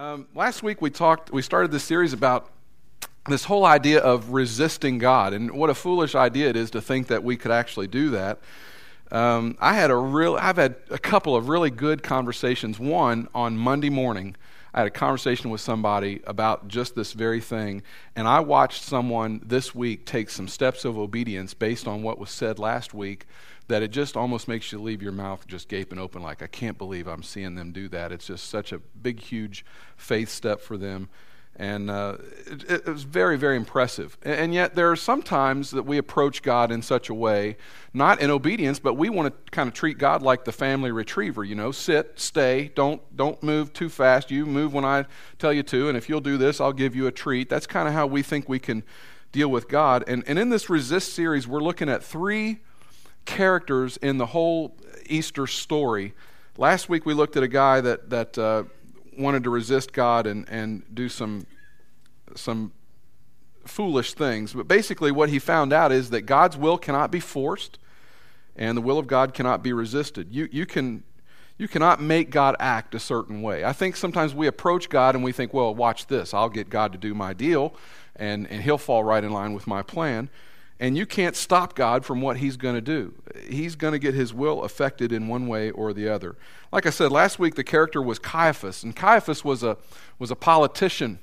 Um, last week we talked, we started this series about this whole idea of resisting God, and what a foolish idea it is to think that we could actually do that. Um, I had a real, I've had a couple of really good conversations. One on Monday morning, I had a conversation with somebody about just this very thing, and I watched someone this week take some steps of obedience based on what was said last week that it just almost makes you leave your mouth just gaping open like, I can't believe I'm seeing them do that. It's just such a big, huge faith step for them. And uh, it, it, was very, very impressive. And yet, there are some times that we approach God in such a way, not in obedience, but we want to kind of treat God like the family retriever. You know, sit, stay, don't don't move too fast. You move when I tell you to, and if you'll do this, I'll give you a treat. That's kind of how we think we can deal with God. And and in this resist series, we're looking at three characters in the whole Easter story. Last week we looked at a guy that, that uh, wanted to resist God and, and do some, some foolish things. But basically, what he found out is that God's will cannot be forced and the will of God cannot be resisted. You, you, can, you cannot make God act a certain way. I think sometimes we approach God and we think, well, watch this. I'll get God to do my deal and, and he'll fall right in line with my plan and you can't stop God from what He's going to do. He's going to get His will affected in one way or the other. Like I said last week, the character was Caiaphas, and Caiaphas was a, was a politician.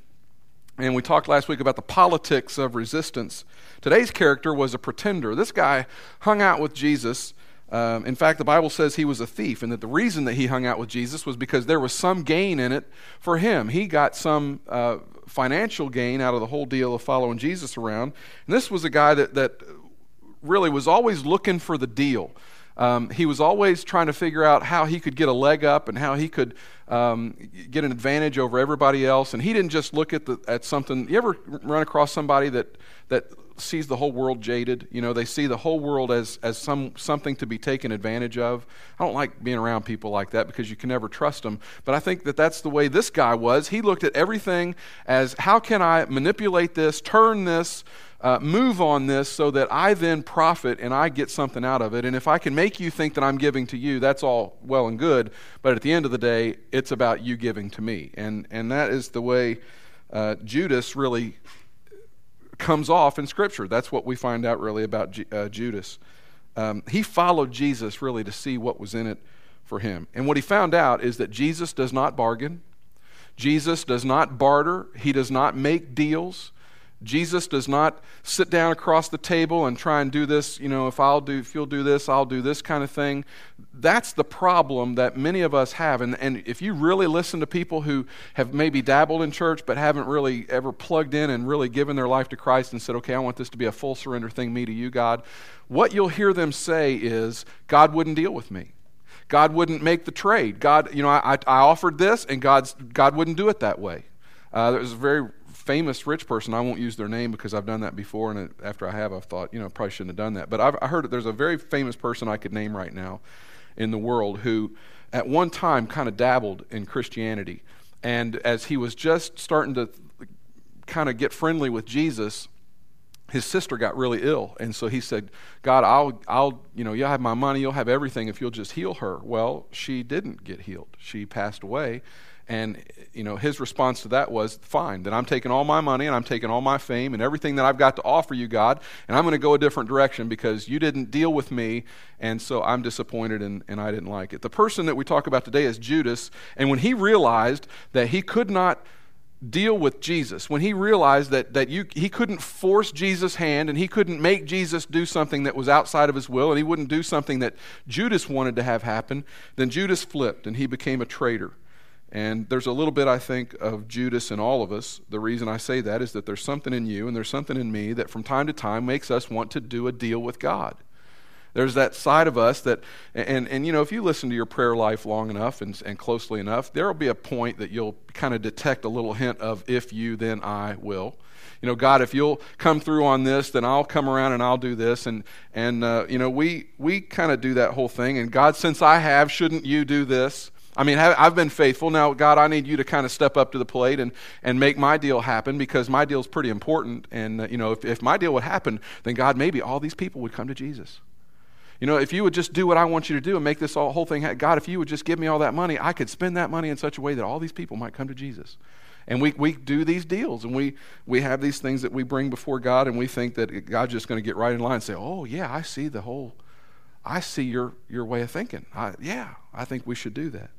And we talked last week about the politics of resistance. Today's character was a pretender. This guy hung out with Jesus. Um, in fact, the Bible says he was a thief, and that the reason that he hung out with Jesus was because there was some gain in it for him. He got some uh, financial gain out of the whole deal of following Jesus around. And this was a guy that, that really was always looking for the deal. Um, he was always trying to figure out how he could get a leg up and how he could um, get an advantage over everybody else. And he didn't just look at the, at something. You ever run across somebody that that sees the whole world jaded? You know, they see the whole world as as some something to be taken advantage of. I don't like being around people like that because you can never trust them. But I think that that's the way this guy was. He looked at everything as how can I manipulate this, turn this uh, move on this so that I then profit and I get something out of it. And if I can make you think that I'm giving to you, that's all well and good. But at the end of the day, it's about you giving to me. And, and that is the way uh, Judas really comes off in Scripture. That's what we find out really about G- uh, Judas. Um, he followed Jesus really to see what was in it for him. And what he found out is that Jesus does not bargain. Jesus does not barter. He does not make deals. Jesus does not sit down across the table and try and do this, you know, if I'll do if you'll do this, I'll do this kind of thing. That's the problem that many of us have. And, and if you really listen to people who have maybe dabbled in church but haven't really ever plugged in and really given their life to Christ and said, okay, I want this to be a full surrender thing, me to you, God, what you'll hear them say is, God wouldn't deal with me. God wouldn't make the trade. God, you know, I, I offered this and God's, God wouldn't do it that way. Uh, there's a very famous rich person. I won't use their name because I've done that before, and after I have, I've thought, you know, probably shouldn't have done that. But I've, I heard that there's a very famous person I could name right now in the world who, at one time, kind of dabbled in Christianity. And as he was just starting to kind of get friendly with Jesus, his sister got really ill and so he said god i'll i'll you know you'll have my money you'll have everything if you'll just heal her well she didn't get healed she passed away and you know his response to that was, "Fine, then I'm taking all my money and I'm taking all my fame and everything that I've got to offer you, God, and I'm going to go a different direction because you didn't deal with me, and so I'm disappointed and, and I didn't like it." The person that we talk about today is Judas, and when he realized that he could not deal with Jesus, when he realized that, that you, he couldn't force Jesus' hand and he couldn't make Jesus do something that was outside of his will and he wouldn't do something that Judas wanted to have happen, then Judas flipped and he became a traitor. And there's a little bit, I think, of Judas in all of us. The reason I say that is that there's something in you and there's something in me that from time to time makes us want to do a deal with God. There's that side of us that, and, and you know, if you listen to your prayer life long enough and, and closely enough, there will be a point that you'll kind of detect a little hint of if you, then I will. You know, God, if you'll come through on this, then I'll come around and I'll do this. And, and uh, you know, we, we kind of do that whole thing. And God, since I have, shouldn't you do this? I mean, I've been faithful. Now, God, I need you to kind of step up to the plate and, and make my deal happen because my deal is pretty important. And, uh, you know, if, if my deal would happen, then God, maybe all these people would come to Jesus. You know, if you would just do what I want you to do and make this whole thing, happen, God, if you would just give me all that money, I could spend that money in such a way that all these people might come to Jesus. And we, we do these deals and we, we have these things that we bring before God and we think that God's just going to get right in line and say, oh, yeah, I see the whole, I see your, your way of thinking. I, yeah, I think we should do that.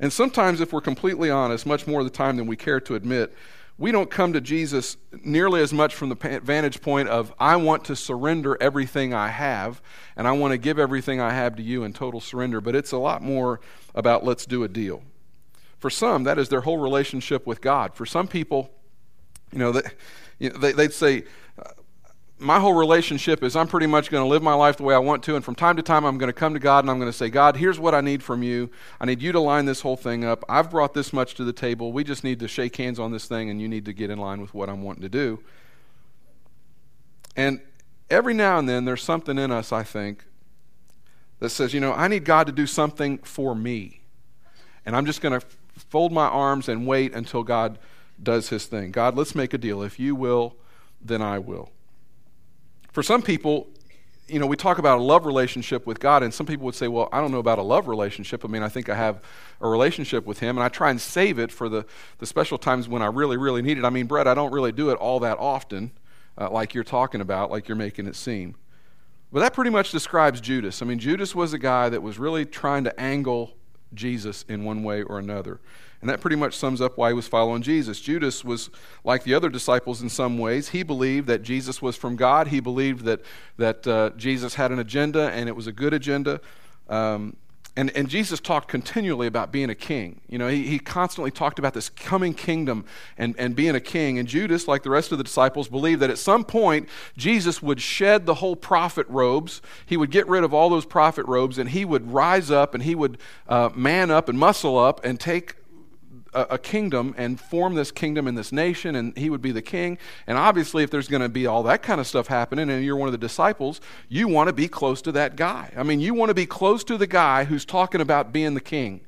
And sometimes, if we're completely honest, much more of the time than we care to admit, we don't come to Jesus nearly as much from the vantage point of, I want to surrender everything I have, and I want to give everything I have to you in total surrender, but it's a lot more about let's do a deal. For some, that is their whole relationship with God. For some people, you know, they, you know, they, would say, my whole relationship is I'm pretty much going to live my life the way I want to, and from time to time I'm going to come to God and I'm going to say, God, here's what I need from you. I need you to line this whole thing up. I've brought this much to the table. We just need to shake hands on this thing, and you need to get in line with what I'm wanting to do. And every now and then there's something in us, I think, that says, you know, I need God to do something for me. And I'm just going to fold my arms and wait until God does his thing. God, let's make a deal. If you will, then I will. For some people, you know, we talk about a love relationship with God, and some people would say, well, I don't know about a love relationship. I mean, I think I have a relationship with Him, and I try and save it for the, the special times when I really, really need it. I mean, Brett, I don't really do it all that often, uh, like you're talking about, like you're making it seem. But that pretty much describes Judas. I mean, Judas was a guy that was really trying to angle Jesus in one way or another. And that pretty much sums up why he was following Jesus. Judas was like the other disciples in some ways. He believed that Jesus was from God. He believed that, that uh, Jesus had an agenda and it was a good agenda. Um, and, and Jesus talked continually about being a king. You know, he, he constantly talked about this coming kingdom and, and being a king. And Judas, like the rest of the disciples, believed that at some point Jesus would shed the whole prophet robes. He would get rid of all those prophet robes and he would rise up and he would uh, man up and muscle up and take a, a kingdom and form this kingdom in this nation, and he would be the king. And obviously, if there's going to be all that kind of stuff happening, and you're one of the disciples, you want to be close to that guy. I mean, you want to be close to the guy who's talking about being the king,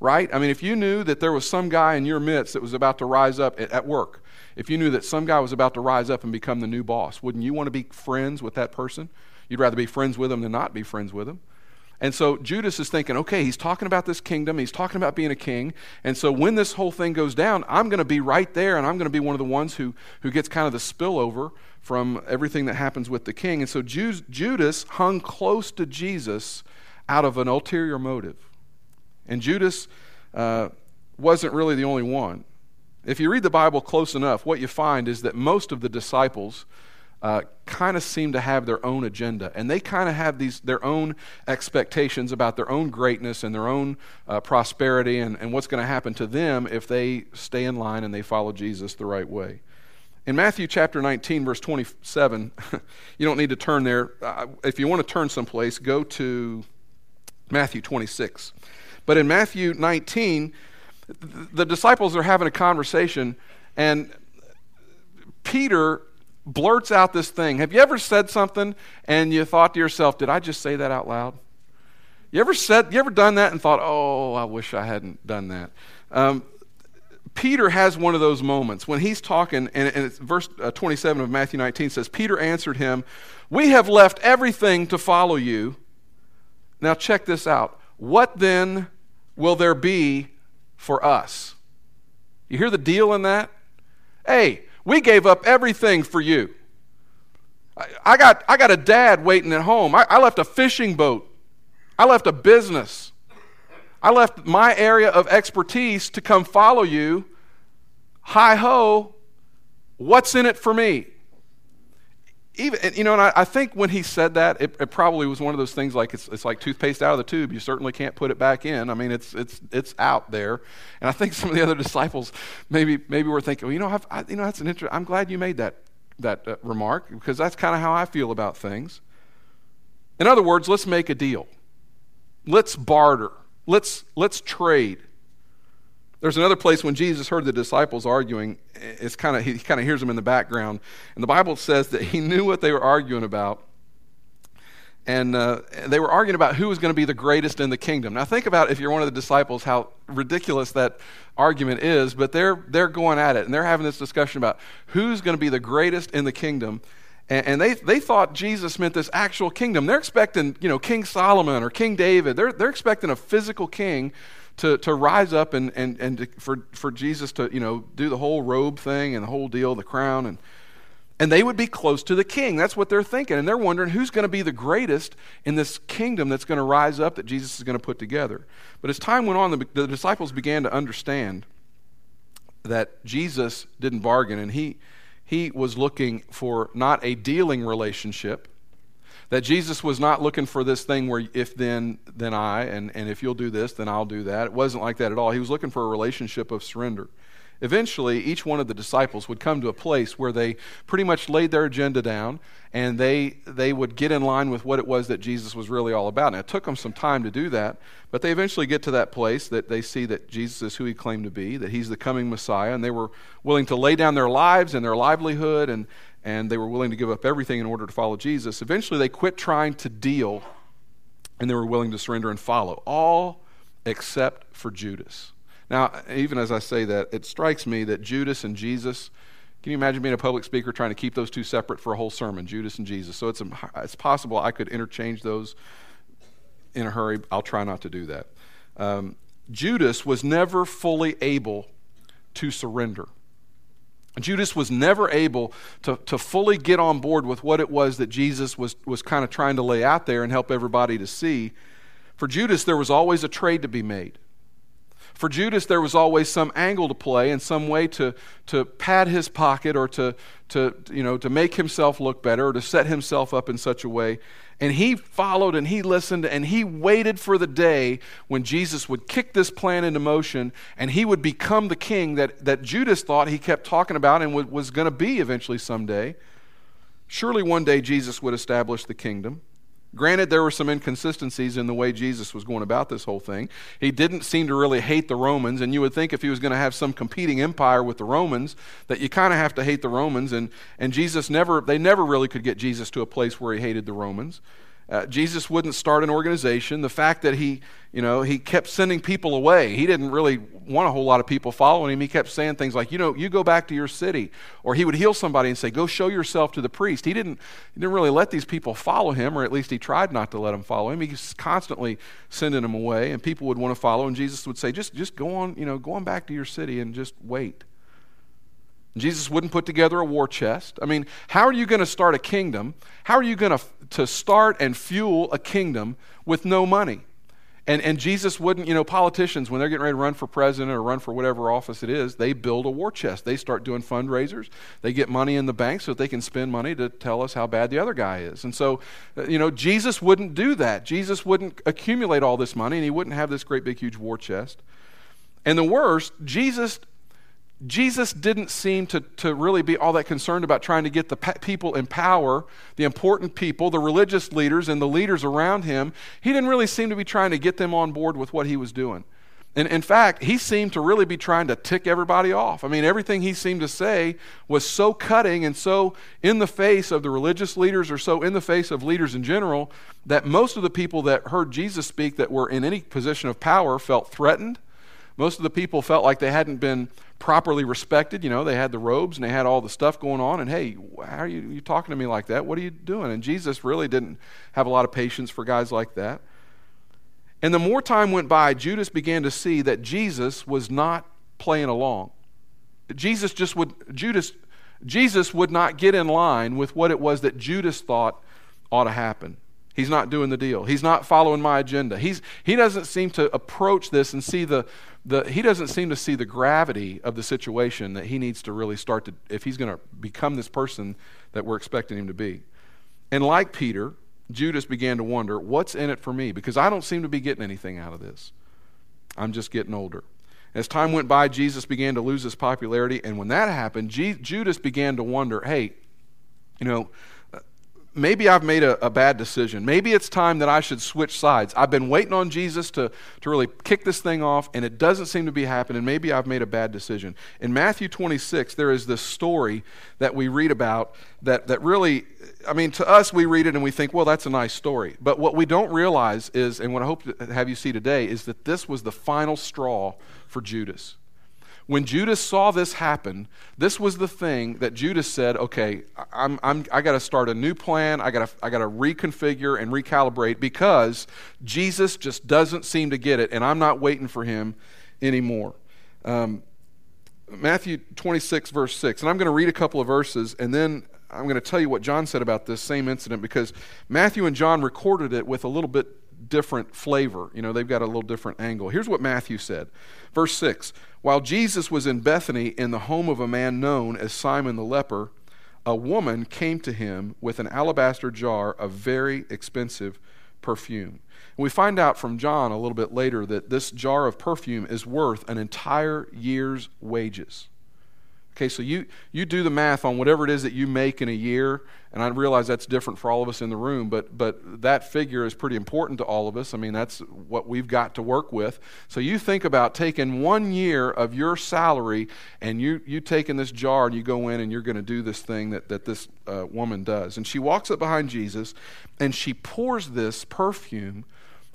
right? I mean, if you knew that there was some guy in your midst that was about to rise up at, at work, if you knew that some guy was about to rise up and become the new boss, wouldn't you want to be friends with that person? You'd rather be friends with him than not be friends with him. And so Judas is thinking, okay, he's talking about this kingdom, he's talking about being a king. And so when this whole thing goes down, I'm going to be right there and I'm going to be one of the ones who, who gets kind of the spillover from everything that happens with the king. And so Judas hung close to Jesus out of an ulterior motive. And Judas uh, wasn't really the only one. If you read the Bible close enough, what you find is that most of the disciples uh, kind of seem to have their own agenda, and they kind of have these their own expectations about their own greatness and their own uh, prosperity and, and what's going to happen to them if they stay in line and they follow Jesus the right way. In Matthew chapter 19, verse 27, you don't need to turn there. Uh, if you want to turn someplace, go to Matthew 26. But in Matthew 19, the disciples are having a conversation, and Peter blurts out this thing. Have you ever said something and you thought to yourself, did I just say that out loud? You ever said, you ever done that and thought, oh, I wish I hadn't done that? Um, Peter has one of those moments when he's talking, and, and verse uh, 27 of Matthew 19 says, Peter answered him, We have left everything to follow you. Now, check this out. What then will there be for us? You hear the deal in that? Hey, we gave up everything for you. I got, I got a dad waiting at home. I, I left a fishing boat. I left a business. I left my area of expertise to come follow you. Hi ho, what's in it for me? Even you know, and I, I, think when he said that, it, it, probably was one of those things like it's, it's like toothpaste out of the tube. You certainly can't put it back in. I mean, it's it's it's out there. And I think some of the other disciples maybe maybe were thinking, well, you know, I've, I, you know, that's an interesting. I'm glad you made that that uh, remark because that's kind of how I feel about things. In other words, let's make a deal. Let's barter. Let's let's trade. There's another place when Jesus heard the disciples arguing, it's kind of, he kind of hears them in the background. And the Bible says that he knew what they were arguing about. And uh, they were arguing about who was going to be the greatest in the kingdom. Now, think about if you're one of the disciples, how ridiculous that argument is, but they're, they're going at it and they're having this discussion about who's going to be the greatest in the kingdom. And, they, they thought Jesus meant this actual kingdom. They're expecting, you know, King Solomon or King David. They're, they're expecting a physical king to, to rise up and, and, and to, for, for Jesus to, you know, do the whole robe thing and the whole deal, the crown. And, and they would be close to the king. That's what they're thinking. And they're wondering who's going to be the greatest in this kingdom that's going to rise up that Jesus is going to put together. But as time went on, the, the disciples began to understand that Jesus didn't bargain and he, he was looking for not a dealing relationship, that Jesus was not looking for this thing where if then, then I, and, and if you'll do this, then I'll do that. It wasn't like that at all. He was looking for a relationship of surrender. Eventually, each one of the disciples would come to a place where they pretty much laid their agenda down and they, they would get in line with what it was that Jesus was really all about. And it took them some time to do that, but they eventually get to that place that they see that Jesus is who he claimed to be, that he's the coming Messiah, and they were willing to lay down their lives and their livelihood, and, and they were willing to give up everything in order to follow Jesus. Eventually, they quit trying to deal and they were willing to surrender and follow, all except for Judas. Now, even as I say that, it strikes me that Judas and Jesus, can you imagine being a public speaker trying to keep those two separate for a whole sermon, Judas and Jesus? So it's, it's possible I could interchange those in a hurry. I'll try not to do that. Um, Judas was never fully able to surrender. Judas was never able to, to fully get on board with what it was that Jesus was, was kind of trying to lay out there and help everybody to see. For Judas, there was always a trade to be made. For Judas, there was always some angle to play and some way to, to pad his pocket or to, to, you know, to make himself look better or to set himself up in such a way. And he followed and he listened and he waited for the day when Jesus would kick this plan into motion and he would become the king that, that Judas thought he kept talking about and was going to be eventually someday. Surely one day Jesus would establish the kingdom. Granted, there were some inconsistencies in the way Jesus was going about this whole thing. He didn't seem to really hate the Romans, and you would think if he was going to have some competing empire with the Romans, that you kind of have to hate the Romans. And, and Jesus never, they never really could get Jesus to a place where he hated the Romans. Uh, Jesus wouldn't start an organization. The fact that he, you know, he kept sending people away. He didn't really want a whole lot of people following him. He kept saying things like, you know, you go back to your city. Or he would heal somebody and say, go show yourself to the priest. He didn't, he didn't really let these people follow him, or at least he tried not to let them follow him. He's constantly sending them away, and people would want to follow. And Jesus would say, just, just go on, you know, go on back to your city and just wait. Jesus wouldn't put together a war chest. I mean, how are you going to start a kingdom? How are you going to, to start and fuel a kingdom with no money? And, and Jesus wouldn't, you know, politicians, when they're getting ready to run for president or run for whatever office it is, they build a war chest. They start doing fundraisers. They get money in the bank so that they can spend money to tell us how bad the other guy is. And so, uh, you know, Jesus wouldn't do that. Jesus wouldn't accumulate all this money and he wouldn't have this great big huge war chest. And the worst, Jesus Jesus didn't seem to, to really be all that concerned about trying to get the people in power, the important people, the religious leaders, and the leaders around him. He didn't really seem to be trying to get them on board with what he was doing. And in fact, he seemed to really be trying to tick everybody off. I mean, everything he seemed to say was so cutting and so in the face of the religious leaders or so in the face of leaders in general that most of the people that heard Jesus speak that were in any position of power felt threatened. Most of the people felt like they hadn't been properly respected. You know, they had the robes and they had all the stuff going on. And hey, how are you, you talking to me like that? What are you doing? And Jesus really didn't have a lot of patience for guys like that. And the more time went by, Judas began to see that Jesus was not playing along. Jesus just would, Judas, Jesus would not get in line with what it was that Judas thought ought to happen. He's not doing the deal. He's not following my agenda. He's, he doesn't seem to approach this and see the, the, he doesn't seem to see the gravity of the situation that he needs to really start to, if he's going to become this person that we're expecting him to be. And like Peter, Judas began to wonder, what's in it for me? Because I don't seem to be getting anything out of this. I'm just getting older. As time went by, Jesus began to lose his popularity. And when that happened, Judas began to wonder, hey, you know, maybe I've made a, a, bad decision. Maybe it's time that I should switch sides. I've been waiting on Jesus to, to really kick this thing off, and it doesn't seem to be happening. Maybe I've made a bad decision. In Matthew 26, there is this story that we read about that, that really, I mean, to us, we read it and we think, well, that's a nice story. But what we don't realize is, and what I hope to have you see today, is that this was the final straw for Judas. When Judas saw this happen, this was the thing that Judas said, okay, I'm, I'm, I got to start a new plan. I got to I to reconfigure and recalibrate because Jesus just doesn't seem to get it, and I'm not waiting for him anymore. Um, Matthew 26, verse 6. And I'm going to read a couple of verses, and then I'm going to tell you what John said about this same incident because Matthew and John recorded it with a little bit different flavor. You know, they've got a little different angle. Here's what Matthew said. Verse 6 While Jesus was in Bethany in the home of a man known as Simon the leper, a woman came to him with an alabaster jar of very expensive perfume. And we find out from John a little bit later that this jar of perfume is worth an entire year's wages. Okay, so you, you do the math on whatever it is that you make in a year, and I realize that's different for all of us in the room, but, but that figure is pretty important to all of us. I mean, that's what we've got to work with. So you think about taking one year of your salary and you, you take in this jar and you go in and you're going to do this thing that, that this uh, woman does. And she walks up behind Jesus and she pours this perfume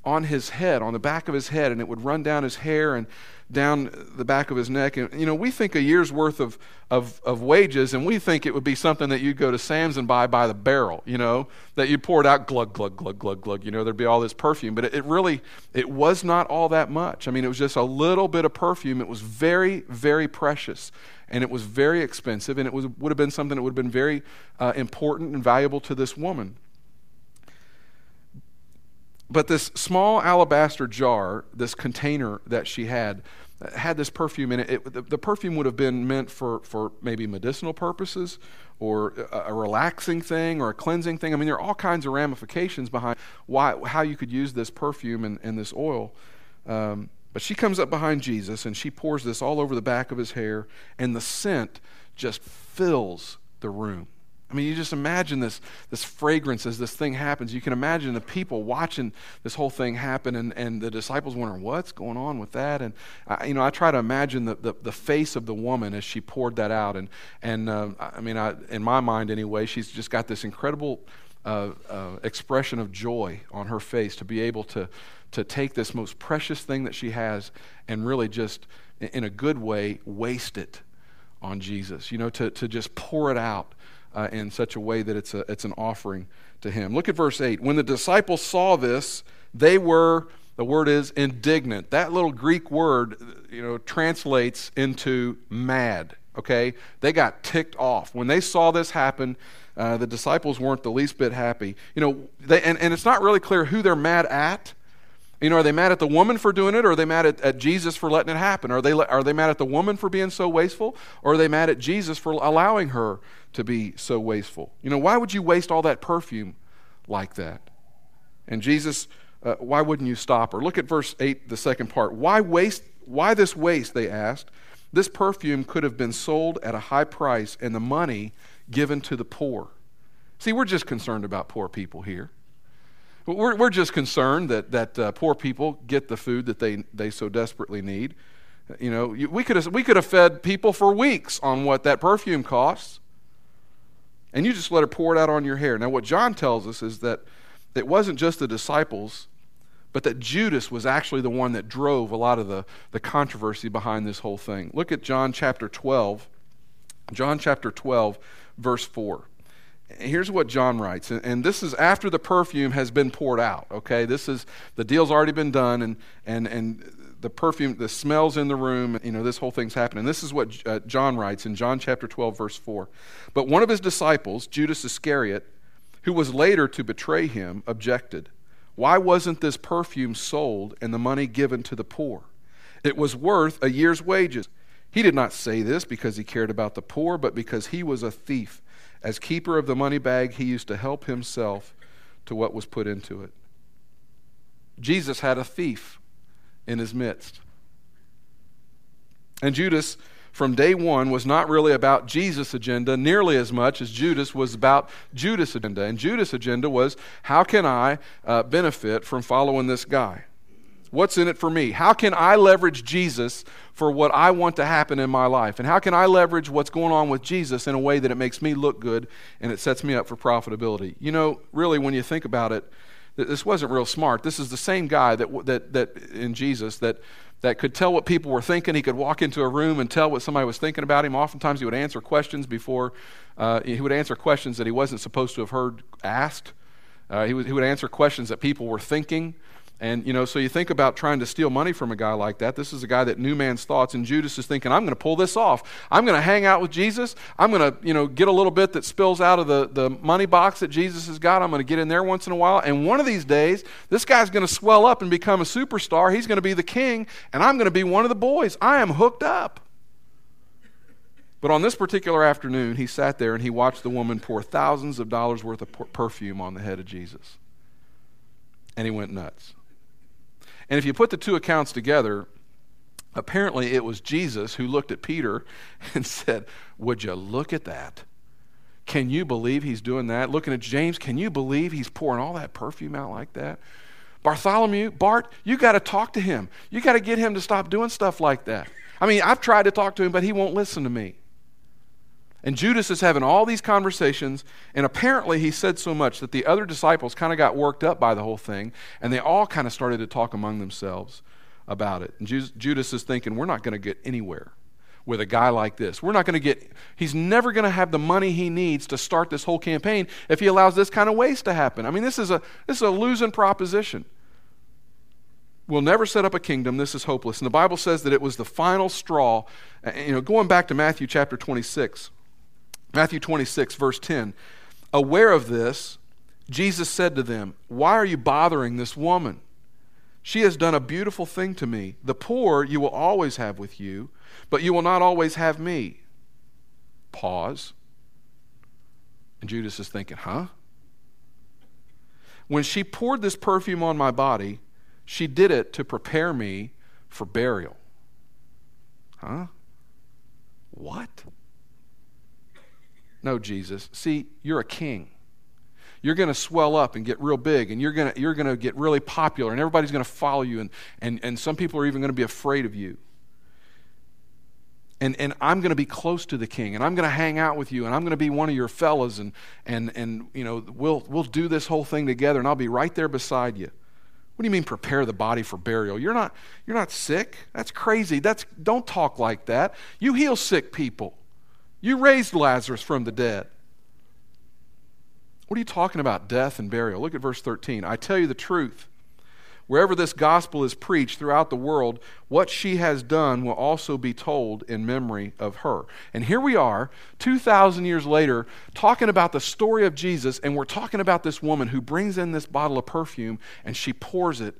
on his head, on the back of his head, and it would run down his hair and down the back of his neck. And, you know, we think a year's worth of, of, of wages, and we think it would be something that you'd go to Sam's and buy by the barrel, you know, that you pour it out, glug, glug, glug, glug, glug, you know, there'd be all this perfume. But it, it really, it was not all that much. I mean, it was just a little bit of perfume. It was very, very precious, and it was very expensive, and it was, would have been something that would have been very uh, important and valuable to this woman. But this small alabaster jar, this container that she had, had this perfume in it. it the, the, perfume would have been meant for, for maybe medicinal purposes or a, a, relaxing thing or a cleansing thing. I mean, there are all kinds of ramifications behind why, how you could use this perfume and, and this oil. Um, but she comes up behind Jesus and she pours this all over the back of his hair, and the scent just fills the room. I mean, you just imagine this, this fragrance as this thing happens. You can imagine the people watching this whole thing happen and, and the disciples wondering, what's going on with that? And, I, you know, I try to imagine the, the, the, face of the woman as she poured that out. And, and uh, I mean, I, in my mind anyway, she's just got this incredible uh, uh, expression of joy on her face to be able to, to take this most precious thing that she has and really just, in a good way, waste it on Jesus. You know, to, to just pour it out uh, in such a way that it's, a, it's an offering to him. Look at verse 8. When the disciples saw this, they were, the word is indignant. That little Greek word, you know, translates into mad. Okay? They got ticked off. When they saw this happen, uh, the disciples weren't the least bit happy. You know, they, and, and it's not really clear who they're mad at. You know, are they mad at the woman for doing it, or are they mad at, at Jesus for letting it happen? Are they, are they mad at the woman for being so wasteful, or are they mad at Jesus for allowing her to be so wasteful? You know, why would you waste all that perfume like that? And Jesus, uh, why wouldn't you stop her? Look at verse 8, the second part. Why waste? Why this waste? They asked. This perfume could have been sold at a high price and the money given to the poor. See, we're just concerned about poor people here. We're, we're just concerned that, that uh, poor people get the food that they, they so desperately need. You know, we could, have, we could have fed people for weeks on what that perfume costs, and you just let her pour it out on your hair. Now, what John tells us is that it wasn't just the disciples, but that Judas was actually the one that drove a lot of the, the controversy behind this whole thing. Look at John chapter 12. John chapter 12, verse 4 here's what John writes, and, this is after the perfume has been poured out. Okay, this is the deal's already been done, and and and the perfume, the smells in the room. You know, this whole thing's happening. This is what uh, John writes in John chapter 12, verse 4. But one of his disciples, Judas Iscariot, who was later to betray him, objected. Why wasn't this perfume sold and the money given to the poor? It was worth a year's wages. He did not say this because he cared about the poor, but because he was a thief as keeper of the money bag, he used to help himself to what was put into it. Jesus had a thief in his midst. And Judas, from day one, was not really about Jesus' agenda nearly as much as Judas was about Judas' agenda. And Judas' agenda was how can I uh, benefit from following this guy? What's in it for me? How can I leverage Jesus for what I want to happen in my life? And how can I leverage what's going on with Jesus in a way that it makes me look good and it sets me up for profitability? You know, really, when you think about it, this wasn't real smart. This is the same guy that, that, that in Jesus that that could tell what people were thinking. He could walk into a room and tell what somebody was thinking about him. Oftentimes, he would answer questions before uh, he would answer questions that he wasn't supposed to have heard asked. Uh, he, would, he would answer questions that people were thinking. And, you know, so you think about trying to steal money from a guy like that. This is a guy that knew man's thoughts, and Judas is thinking, I'm going to pull this off. I'm going to hang out with Jesus. I'm going to, you know, get a little bit that spills out of the, the money box that Jesus has got. I'm going to get in there once in a while. And one of these days, this guy's going to swell up and become a superstar. He's going to be the king, and I'm going to be one of the boys. I am hooked up. But on this particular afternoon, he sat there and he watched the woman pour thousands of dollars worth of perfume on the head of Jesus. And he went nuts. And if you put the two accounts together, apparently it was Jesus who looked at Peter and said, Would you look at that? Can you believe he's doing that? Looking at James, can you believe he's pouring all that perfume out like that? Bartholomew, Bart, you got to talk to him. You got to get him to stop doing stuff like that. I mean, I've tried to talk to him, but he won't listen to me. And Judas is having all these conversations, and apparently he said so much that the other disciples kind of got worked up by the whole thing, and they all kind of started to talk among themselves about it. And Judas is thinking, we're not going to get anywhere with a guy like this. We're not going to get, he's never going to have the money he needs to start this whole campaign if he allows this kind of waste to happen. I mean, this is a, this is a losing proposition. We'll never set up a kingdom. This is hopeless. And the Bible says that it was the final straw. You know, going back to Matthew chapter 26. Matthew 26, verse 10. Aware of this, Jesus said to them, Why are you bothering this woman? She has done a beautiful thing to me. The poor you will always have with you, but you will not always have me. Pause. And Judas is thinking, Huh? When she poured this perfume on my body, she did it to prepare me for burial. Huh? What? No, Jesus. See, you're a king. You're going to swell up and get real big, and you're going to, you're going to get really popular, and everybody's going to follow you, and, and, and some people are even going to be afraid of you. And, and I'm going to be close to the king, and I'm going to hang out with you, and I'm going to be one of your fellas, and, and, and you know, we'll, we'll do this whole thing together, and I'll be right there beside you. What do you mean prepare the body for burial? You're not, you're not sick. That's crazy. That's, don't talk like that. You heal sick people. You raised Lazarus from the dead. What are you talking about, death and burial? Look at verse 13. I tell you the truth. Wherever this gospel is preached throughout the world, what she has done will also be told in memory of her. And here we are, 2,000 years later, talking about the story of Jesus, and we're talking about this woman who brings in this bottle of perfume and she pours it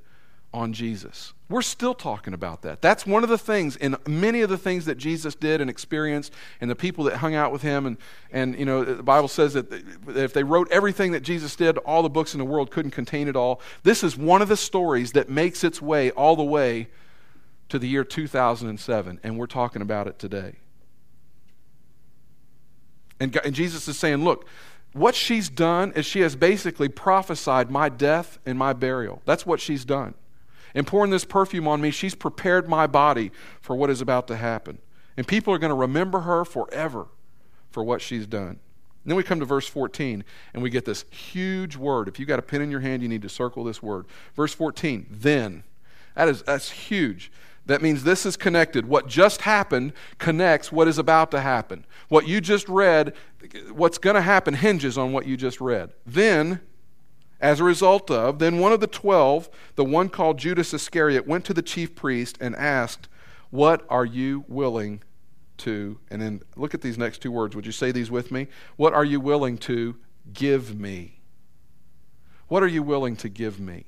on Jesus. We're still talking about that. That's one of the things, in many of the things that Jesus did and experienced, and the people that hung out with him. And, and you know, the Bible says that if they wrote everything that Jesus did, all the books in the world couldn't contain it all. This is one of the stories that makes its way all the way to the year 2007, and we're talking about it today. And, and Jesus is saying, look, what she's done is she has basically prophesied my death and my burial. That's what she's done. And pouring this perfume on me, she's prepared my body for what is about to happen. And people are going to remember her forever for what she's done. And then we come to verse 14 and we get this huge word. If you got a pen in your hand, you need to circle this word. Verse 14, then. That is that's huge. That means this is connected. What just happened connects what is about to happen. What you just read, what's going to happen hinges on what you just read. Then as a result of, then one of the twelve, the one called Judas Iscariot, went to the chief priest and asked, What are you willing to? And then look at these next two words. Would you say these with me? What are you willing to give me? What are you willing to give me?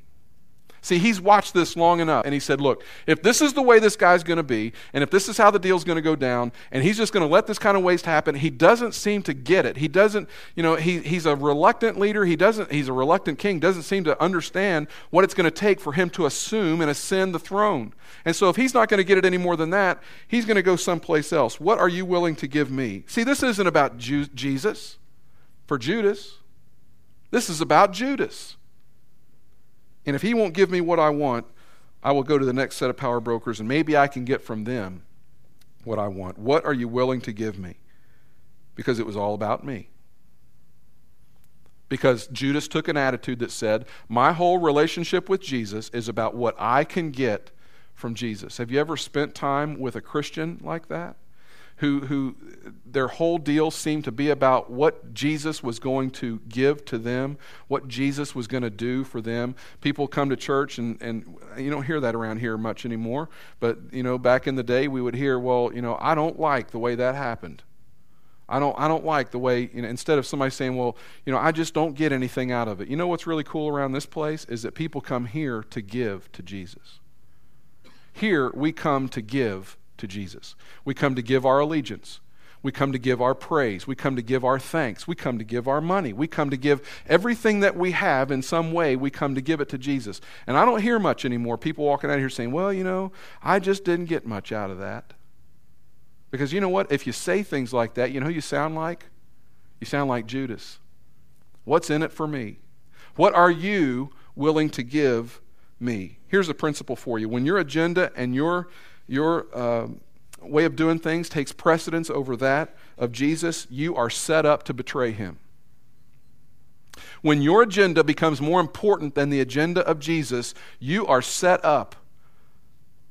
See, he's watched this long enough, and he said, Look, if this is the way this guy's going to be, and if this is how the deal's going to go down, and he's just going to let this kind of waste happen, he doesn't seem to get it. He doesn't, you know, he, he's a reluctant leader. He doesn't, he's a reluctant king, doesn't seem to understand what it's going to take for him to assume and ascend the throne. And so if he's not going to get it any more than that, he's going to go someplace else. What are you willing to give me? See, this isn't about Jesus for Judas, this is about Judas. And if he won't give me what I want, I will go to the next set of power brokers and maybe I can get from them what I want. What are you willing to give me? Because it was all about me. Because Judas took an attitude that said, My whole relationship with Jesus is about what I can get from Jesus. Have you ever spent time with a Christian like that? Who, who their whole deal seemed to be about what Jesus was going to give to them, what Jesus was going to do for them. People come to church, and, and you don't hear that around here much anymore. But, you know, back in the day, we would hear, well, you know, I don't like the way that happened. I don't, I don't like the way, you know, instead of somebody saying, well, you know, I just don't get anything out of it. You know what's really cool around this place is that people come here to give to Jesus. Here, we come to give to Jesus. We come to give our allegiance. We come to give our praise. We come to give our thanks. We come to give our money. We come to give everything that we have in some way, we come to give it to Jesus. And I don't hear much anymore. People walking out here saying, well, you know, I just didn't get much out of that. Because you know what? If you say things like that, you know who you sound like? You sound like Judas. What's in it for me? What are you willing to give me? Here's a principle for you. When your agenda and your, your uh, way of doing things takes precedence over that of Jesus, you are set up to betray him. When your agenda becomes more important than the agenda of Jesus, you are set up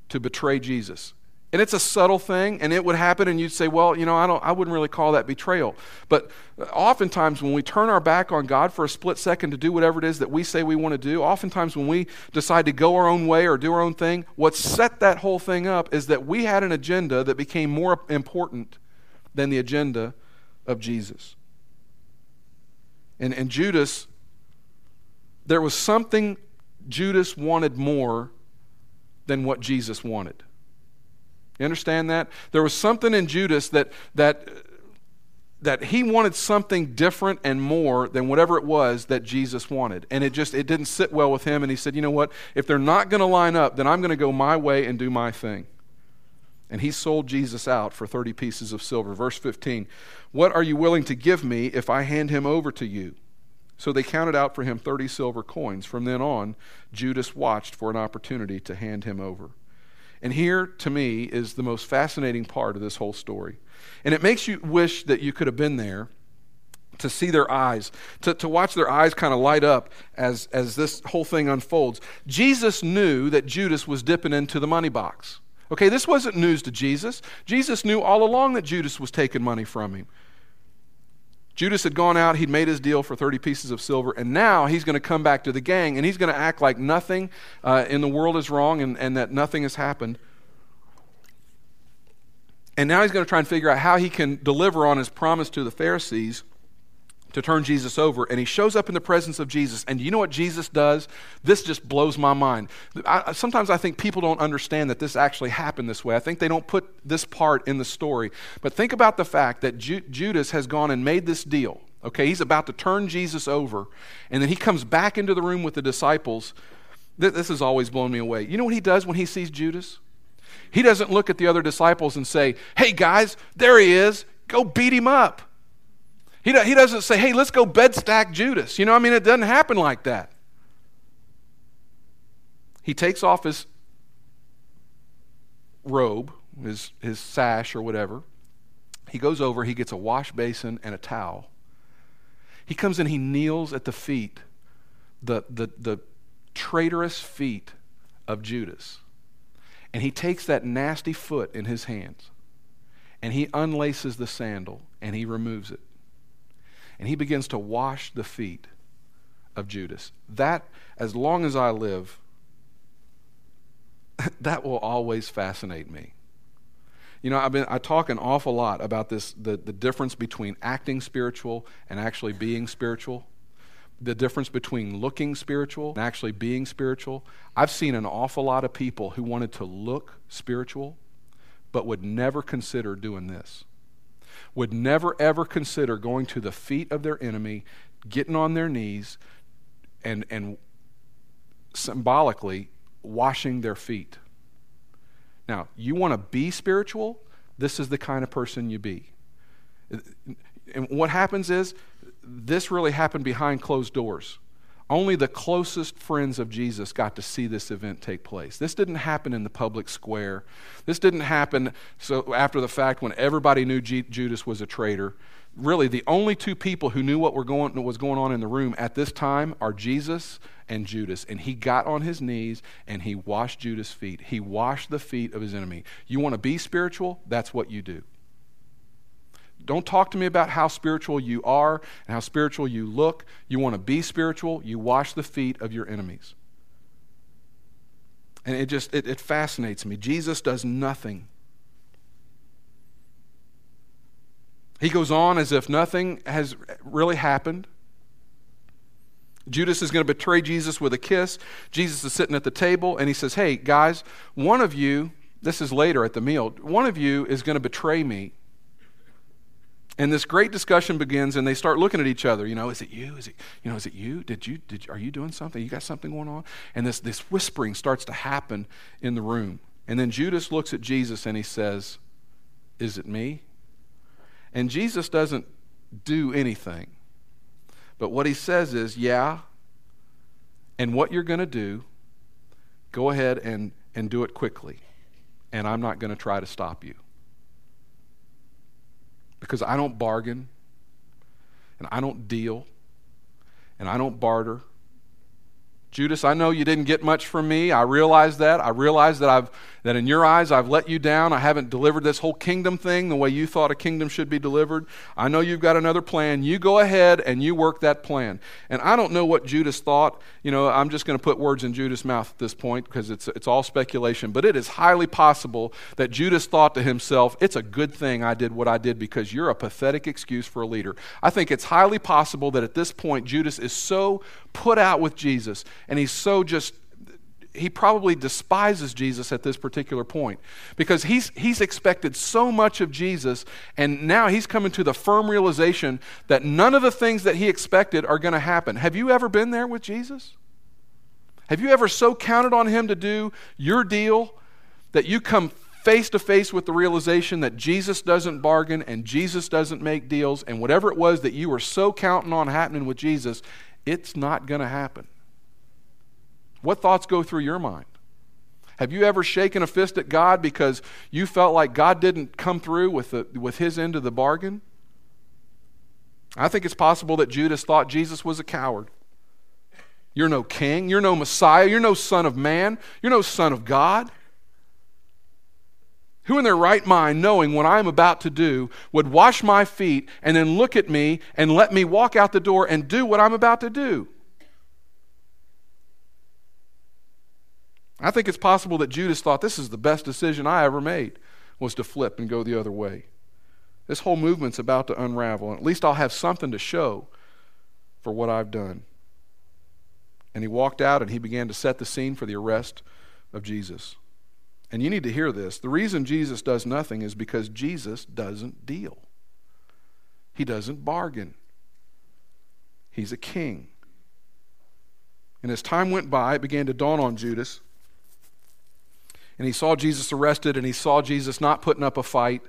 to betray Jesus. And it's a subtle thing, and it would happen, and you'd say, Well, you know, I, don't, I wouldn't really call that betrayal. But oftentimes, when we turn our back on God for a split second to do whatever it is that we say we want to do, oftentimes when we decide to go our own way or do our own thing, what set that whole thing up is that we had an agenda that became more important than the agenda of Jesus. And, and Judas, there was something Judas wanted more than what Jesus wanted. You understand that? There was something in Judas that, that, that he wanted something different and more than whatever it was that Jesus wanted. And it just it didn't sit well with him. And he said, you know what? If they're not going to line up, then I'm going to go my way and do my thing. And he sold Jesus out for 30 pieces of silver. Verse 15 What are you willing to give me if I hand him over to you? So they counted out for him 30 silver coins. From then on, Judas watched for an opportunity to hand him over. And here, to me, is the most fascinating part of this whole story. And it makes you wish that you could have been there to see their eyes, to, to watch their eyes kind of light up as, as this whole thing unfolds. Jesus knew that Judas was dipping into the money box. Okay, this wasn't news to Jesus. Jesus knew all along that Judas was taking money from him. Judas had gone out, he'd made his deal for 30 pieces of silver, and now he's going to come back to the gang and he's going to act like nothing uh, in the world is wrong and, and that nothing has happened. And now he's going to try and figure out how he can deliver on his promise to the Pharisees to turn Jesus over, and he shows up in the presence of Jesus. And you know what Jesus does? This just blows my mind. I, sometimes I think people don't understand that this actually happened this way. I think they don't put this part in the story. But think about the fact that Ju- Judas has gone and made this deal. Okay, he's about to turn Jesus over, and then he comes back into the room with the disciples. This has always blown me away. You know what he does when he sees Judas? He doesn't look at the other disciples and say, Hey guys, there he is. Go beat him up. He, he doesn't say, hey, let's go bed stack Judas. You know, I mean, it doesn't happen like that. He takes off his robe, his, his sash or whatever. He goes over, he gets a wash basin and a towel. He comes in, he kneels at the feet, the, the, the traitorous feet of Judas. And he takes that nasty foot in his hands and he unlaces the sandal and he removes it and he begins to wash the feet of Judas. That, as long as I live, that will always fascinate me. You know, I've been I talk an awful lot about this the, the difference between acting spiritual and actually being spiritual. The difference between looking spiritual and actually being spiritual. I've seen an awful lot of people who wanted to look spiritual but would never consider doing this would never ever consider going to the feet of their enemy, getting on their knees, and, and symbolically washing their feet. Now, you want to be spiritual? This is the kind of person you be. And what happens is, this really happened behind closed doors. Only the closest friends of Jesus got to see this event take place. This didn't happen in the public square. This didn't happen so after the fact when everybody knew G- Judas was a traitor. Really, the only two people who knew what were going, was going on in the room at this time are Jesus and Judas. And he got on his knees and he washed Judas' feet. He washed the feet of his enemy. You want to be spiritual? That's what you do. Don't talk to me about how spiritual you are and how spiritual you look. You want to be spiritual, you wash the feet of your enemies. And it just it, it fascinates me. Jesus does nothing. He goes on as if nothing has really happened. Judas is going to betray Jesus with a kiss. Jesus is sitting at the table and he says, Hey, guys, one of you, this is later at the meal, one of you is going to betray me. And this great discussion begins, and they start looking at each other. You know, is it you? Is it you know? Is it you? Did you? Did are you doing something? You got something going on? And this this whispering starts to happen in the room. And then Judas looks at Jesus and he says, "Is it me?" And Jesus doesn't do anything, but what he says is, "Yeah." And what you're going to do, go ahead and and do it quickly, and I'm not going to try to stop you because I don't bargain and I don't deal and I don't barter Judas, I know you didn't get much from me. I realize that. I realize that I've that in your eyes I've let you down. I haven't delivered this whole kingdom thing the way you thought a kingdom should be delivered. I know you've got another plan. You go ahead and you work that plan. And I don't know what Judas thought. You know, I'm just going to put words in Judas' mouth at this point because it's it's all speculation, but it is highly possible that Judas thought to himself, "It's a good thing I did what I did because you're a pathetic excuse for a leader." I think it's highly possible that at this point Judas is so put out with Jesus and he's so just he probably despises Jesus at this particular point because he's, he's expected so much of Jesus, and now he's coming to the firm realization that none of the things that he expected are going to happen. Have you ever been there with Jesus? Have you ever so counted on him to do your deal that you come face to face with the realization that Jesus doesn't bargain and Jesus doesn't make deals, and whatever it was that you were so counting on happening with Jesus, it's not going to happen? What thoughts go through your mind? Have you ever shaken a fist at God because you felt like God didn't come through with, the, with his end of the bargain? I think it's possible that Judas thought Jesus was a coward. You're no king. You're no Messiah. You're no son of man. You're no son of God. Who in their right mind, knowing what I'm about to do, would wash my feet and then look at me and let me walk out the door and do what I'm about to do? I think it's possible that Judas thought this is the best decision I ever made was to flip and go the other way. This whole movement's about to unravel, and at least I'll have something to show for what I've done. And he walked out and he began to set the scene for the arrest of Jesus. And you need to hear this. The reason Jesus does nothing is because Jesus doesn't deal, he doesn't bargain. He's a king. And as time went by, it began to dawn on Judas and he saw Jesus arrested and he saw Jesus not putting up a fight.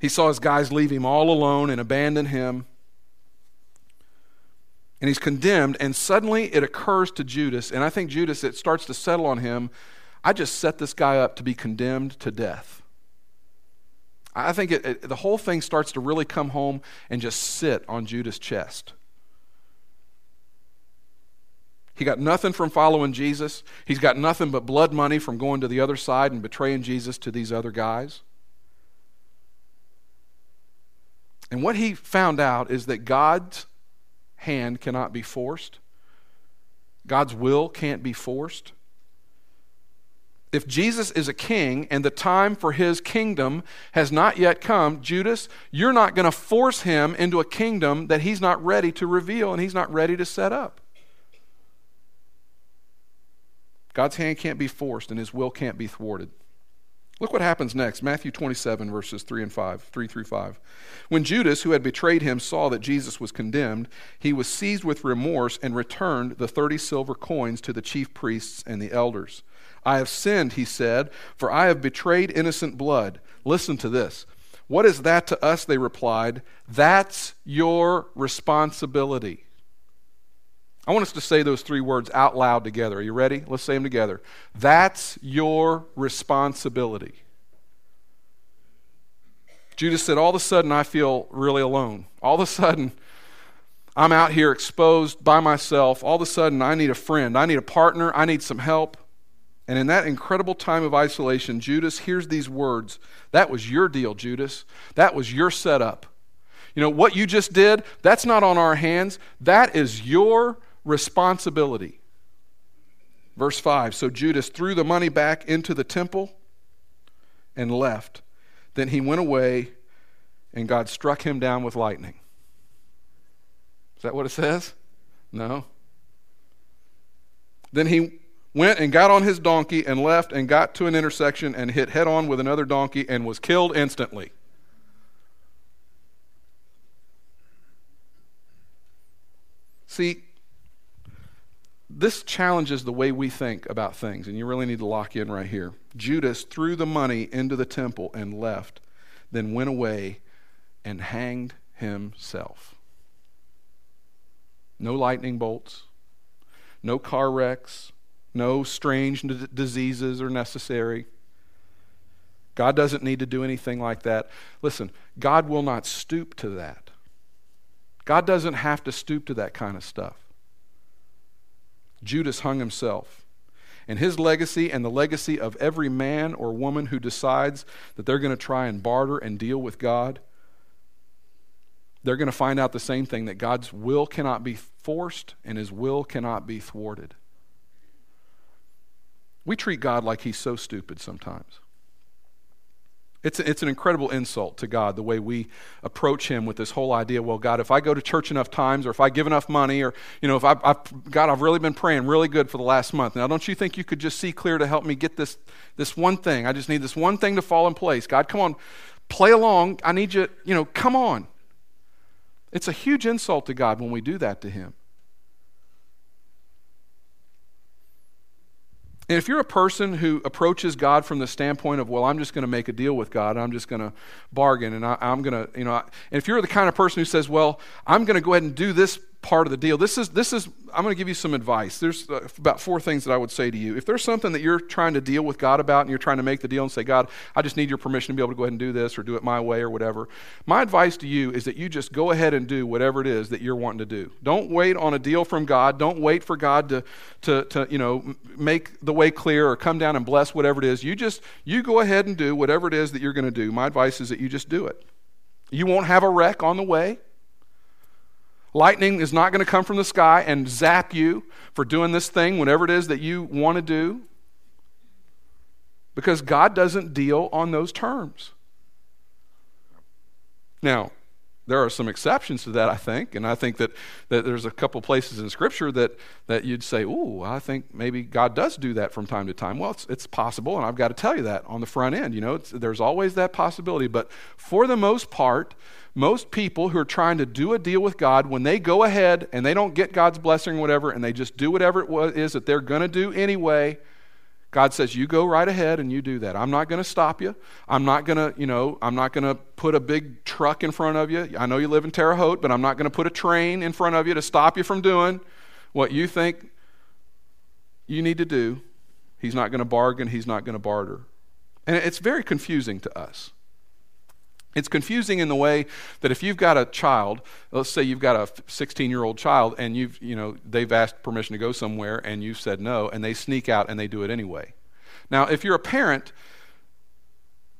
He saw his guys leave him all alone and abandon him. And he's condemned, and suddenly it occurs to Judas, and I think Judas, it starts to settle on him. I just set this guy up to be condemned to death. I think it, it, the whole thing starts to really come home and just sit on Judas' chest. He got nothing from following Jesus. He's got nothing but blood money from going to the other side and betraying Jesus to these other guys. And what he found out is that God's hand cannot be forced, God's will can't be forced. If Jesus is a king and the time for his kingdom has not yet come, Judas, you're not going to force him into a kingdom that he's not ready to reveal and he's not ready to set up. God's hand can't be forced and his will can't be thwarted. Look what happens next. Matthew 27, verses 3 and 5, 3 through 5. When Judas, who had betrayed him, saw that Jesus was condemned, he was seized with remorse and returned the 30 silver coins to the chief priests and the elders. I have sinned, he said, for I have betrayed innocent blood. Listen to this. What is that to us? They replied. That's your responsibility. I want us to say those three words out loud together. Are you ready? Let's say them together. That's your responsibility. Judas said, All of a sudden, I feel really alone. All of a sudden, I'm out here exposed by myself. All of a sudden, I need a friend. I need a partner. I need some help. And in that incredible time of isolation, Judas hears these words. That was your deal, Judas. That was your setup. You know, what you just did, that's not on our hands. That is your responsibility. Verse 5 So Judas threw the money back into the temple and left. Then he went away, and God struck him down with lightning. Is that what it says? No. Then he went and got on his donkey and left and got to an intersection and hit head on with another donkey and was killed instantly. See, this challenges the way we think about things, and you really need to lock in right here. Judas threw the money into the temple and left, then went away and hanged himself. No lightning bolts, no car wrecks, no strange d- diseases are necessary. God doesn't need to do anything like that. Listen, God will not stoop to that. God doesn't have to stoop to that kind of stuff. Judas hung himself. And his legacy and the legacy of every man or woman who decides that they're going to try and barter and deal with God, they're going to find out the same thing that God's will cannot be forced and his will cannot be thwarted. We treat God like he's so stupid sometimes. It's, it's an incredible insult to God the way we approach Him with this whole idea. Well, God, if I go to church enough times, or if I give enough money, or you know, if I, I've, God, I've really been praying really good for the last month. Now, don't you think you could just see clear to help me get this this one thing? I just need this one thing to fall in place. God, come on, play along. I need you. You know, come on. It's a huge insult to God when we do that to Him. And if you're a person who approaches God from the standpoint of, well, I'm just going to make a deal with God, I'm just going to bargain, and I, am going to, you know, and if you're the kind of person who says, well, I'm going to go ahead and do this part of the deal. This is, this is I'm going to give you some advice. There's uh, about four things that I would say to you. If there's something that you're trying to deal with God about and you're trying to make the deal and say, God, I just need your permission to be able to go ahead and do this or do it my way or whatever, my advice to you is that you just go ahead and do whatever it is that you're wanting to do. Don't wait on a deal from God. Don't wait for God to, to, to you know, make the way clear or come down and bless whatever it is. You just, you go ahead and do whatever it is that you're going to do. My advice is that you just do it. You won't have a wreck on the way. Lightning is not going to come from the sky and zap you for doing this thing, whatever it is that you want to do, because God doesn't deal on those terms. Now, there are some exceptions to that, I think, and I think that, that there's a couple places in Scripture that, that you'd say, "Ooh, I think maybe God does do that from time to time." Well, it's, it's possible, and I've got to tell you that on the front end. You know, there's always that possibility, but for the most part, most people who are trying to do a deal with God, when they go ahead and they don't get God's blessing or whatever, and they just do whatever it is that they're going to do anyway, God says, You go right ahead and you do that. I'm not going to stop you. I'm not going to, you know, I'm not going to put a big truck in front of you. I know you live in Terre Haute, but I'm not going to put a train in front of you to stop you from doing what you think you need to do. He's not going to bargain, he's not going to barter. And it's very confusing to us. It's confusing in the way that if you've got a child, let's say you've got a 16 year old child and you've, you know, they've asked permission to go somewhere and you've said no and they sneak out and they do it anyway. Now, if you're a parent,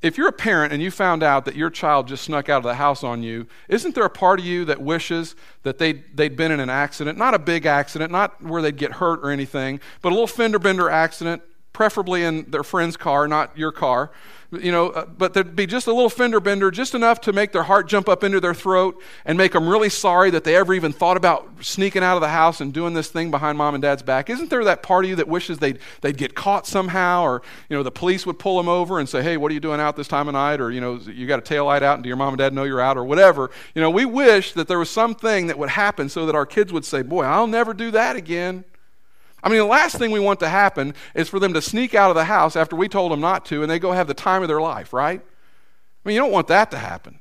if you're a parent and you found out that your child just snuck out of the house on you, isn't there a part of you that wishes that they'd, they'd been in an accident? Not a big accident, not where they'd get hurt or anything, but a little fender bender accident, preferably in their friend's car, not your car you know, uh, but there'd be just a little fender bender, just enough to make their heart jump up into their throat and make them really sorry that they ever even thought about sneaking out of the house and doing this thing behind mom and dad's back. Isn't there that part of you that wishes they'd, they'd get caught somehow or, you know, the police would pull them over and say, hey, what are you doing out this time of night? Or, you know, you got a tail light out and do your mom and dad know you're out or whatever. You know, we wish that there was something that would happen so that our kids would say, boy, I'll never do that again. I mean, the last thing we want to happen is for them to sneak out of the house after we told them not to and they go have the time of their life, right? I mean, you don't want that to happen.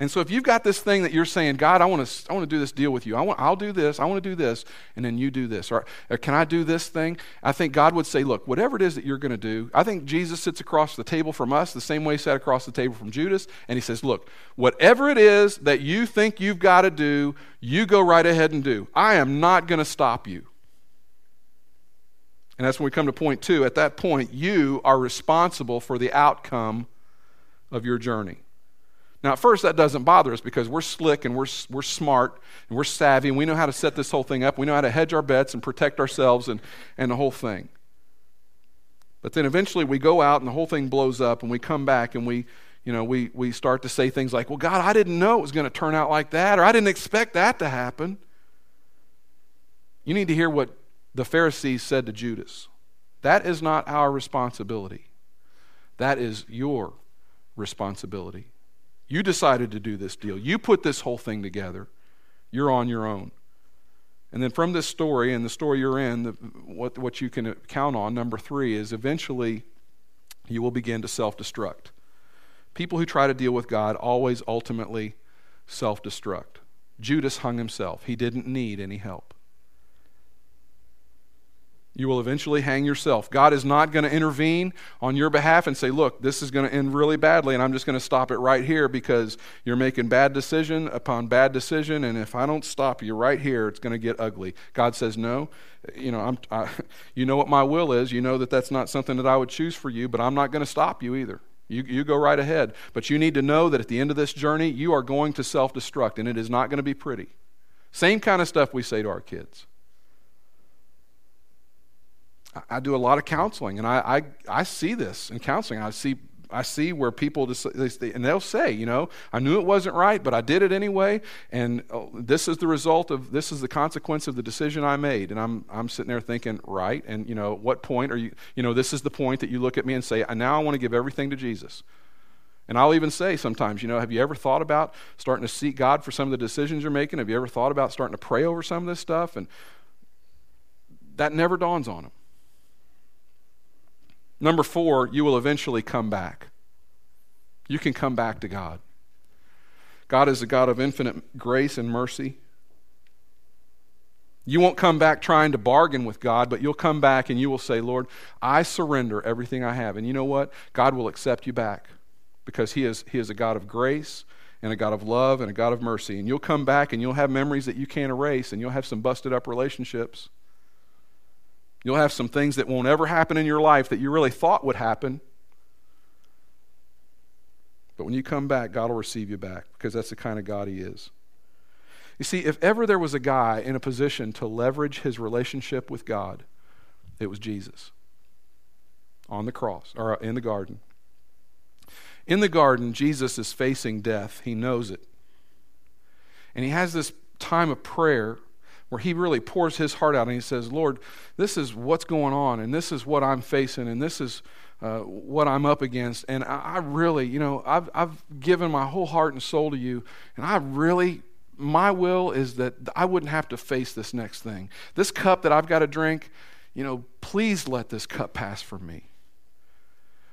And so if you've got this thing that you're saying, God, I want to, I want to do this deal with you. I want, I'll do this. I want to do this. And then you do this. Or, or can I do this thing? I think God would say, look, whatever it is that you're going to do, I think Jesus sits across the table from us the same way he sat across the table from Judas. And he says, look, whatever it is that you think you've got to do, you go right ahead and do. I am not going to stop you. And that's when we come to point two. At that point, you are responsible for the outcome of your journey. Now, at first, that doesn't bother us because we're slick and we're, we're smart and we're savvy and we know how to set this whole thing up. We know how to hedge our bets and protect ourselves and, and the whole thing. But then eventually we go out and the whole thing blows up and we come back and we, you know, we, we start to say things like, well, God, I didn't know it was going to turn out like that or I didn't expect that to happen. You need to hear what the Pharisees said to Judas. That is not our responsibility. That is your responsibility. You decided to do this deal. You put this whole thing together. You're on your own. And then from this story and the story you're in, the, what, what you can count on, number three, is eventually you will begin to self destruct. People who try to deal with God always ultimately self destruct. Judas hung himself, he didn't need any help you will eventually hang yourself. God is not going to intervene on your behalf and say, look, this is going to end really badly, and I'm just going to stop it right here because you're making bad decision upon bad decision, and if I don't stop you right here, it's going to get ugly. God says, no. You know, I'm, I, you know what my will is. You know that that's not something that I would choose for you, but I'm not going to stop you either. You, you go right ahead. But you need to know that at the end of this journey, you are going to self destruct, and it is not going to be pretty. Same kind of stuff we say to our kids. I do a lot of counseling, and I, I, I see this in counseling. I see I see where people just, and they'll say, you know, I knew it wasn't right, but I did it anyway, and oh, this is the result of this is the consequence of the decision I made. And I'm I'm sitting there thinking, right, and you know, what point are you? You know, this is the point that you look at me and say, now I want to give everything to Jesus. And I'll even say sometimes, you know, have you ever thought about starting to seek God for some of the decisions you're making? Have you ever thought about starting to pray over some of this stuff? And that never dawns on them. Number four, you will eventually come back. You can come back to God. God is a God of infinite grace and mercy. You won't come back trying to bargain with God, but you'll come back and you will say, Lord, I surrender everything I have. And you know what? God will accept you back because He is, he is a God of grace and a God of love and a God of mercy. And you'll come back and you'll have memories that you can't erase and you'll have some busted up relationships. You'll have some things that won't ever happen in your life that you really thought would happen. But when you come back, God will receive you back because that's the kind of God He is. You see, if ever there was a guy in a position to leverage his relationship with God, it was Jesus on the cross or uh, in the garden. In the garden, Jesus is facing death. He knows it. And he has this time of prayer where he really pours his heart out and he says, Lord, this is what's going on, and this is what I'm facing, and this is uh, what I'm up against. And I, I really, you know, I've, I've given my whole heart and soul to you, and I really, my will is that I wouldn't have to face this next thing. This cup that I've got to drink, you know, please let this cup pass from me.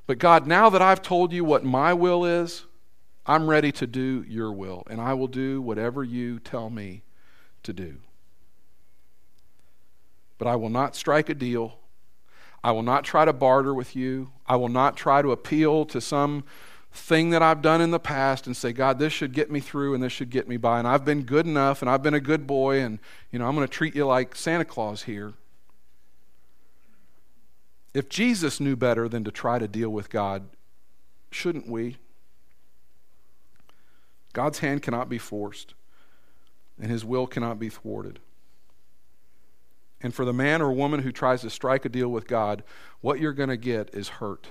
But God, now that I've told you what my will is, I'm ready to do your will, and I will do whatever you tell me to do but I will not strike a deal. I will not try to barter with you. I will not try to appeal to some thing that I've done in the past and say, God, this should get me through and this should get me by. And I've been good enough and I've been a good boy and, you know, I'm going to treat you like Santa Claus here. If Jesus knew better than to try to deal with God, shouldn't we? God's hand cannot be forced, and his will cannot be thwarted. And for the man or woman who tries to strike a deal with God, what you're going to get is hurt.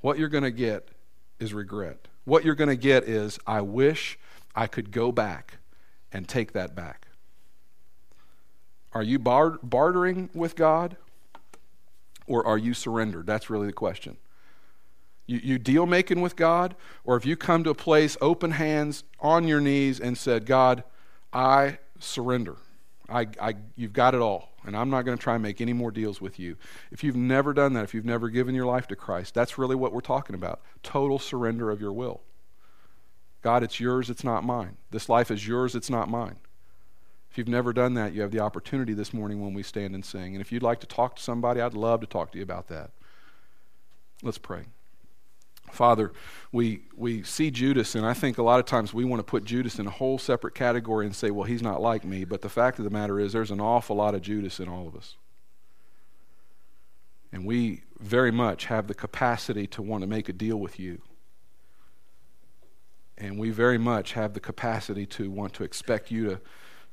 What you're going to get is regret. What you're going to get is, I wish I could go back and take that back. Are you bar- bartering with God or are you surrendered? That's really the question. You, you deal making with God, or if you come to a place, open hands, on your knees, and said, God, I surrender. I, I, you've got it all, and I'm not going to try and make any more deals with you. If you've never done that, if you've never given your life to Christ, that's really what we're talking about total surrender of your will. God, it's yours, it's not mine. This life is yours, it's not mine. If you've never done that, you have the opportunity this morning when we stand and sing. And if you'd like to talk to somebody, I'd love to talk to you about that. Let's pray. Father, we, we see Judas, and I think a lot of times we want to put Judas in a whole separate category and say, well, he's not like me. But the fact of the matter is, there's an awful lot of Judas in all of us. And we very much have the capacity to want to make a deal with you. And we very much have the capacity to want to expect you to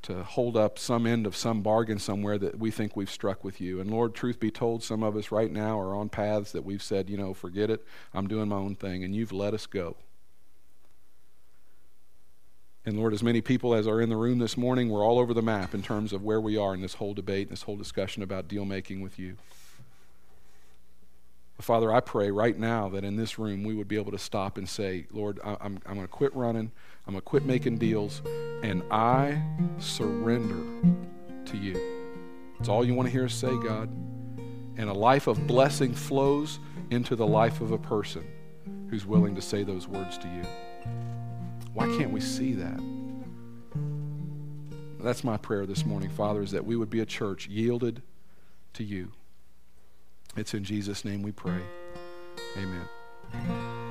to hold up some end of some bargain somewhere that we think we've struck with you. And Lord, truth be told, some of us right now are on paths that we've said, you know, forget it, I'm doing my own thing, and you've let us go. And Lord, as many people as are in the room this morning, we're all over the map in terms of where we are in this whole debate this whole discussion about deal making with you. Father, I pray right now that in this room we would be able to stop and say, Lord, I'm, I'm going to quit running. I'm going to quit making deals, and I surrender to you. It's all you want to hear us say, God. And a life of blessing flows into the life of a person who's willing to say those words to you. Why can't we see that? That's my prayer this morning, Father, is that we would be a church yielded to you. It's in Jesus' name we pray. Amen.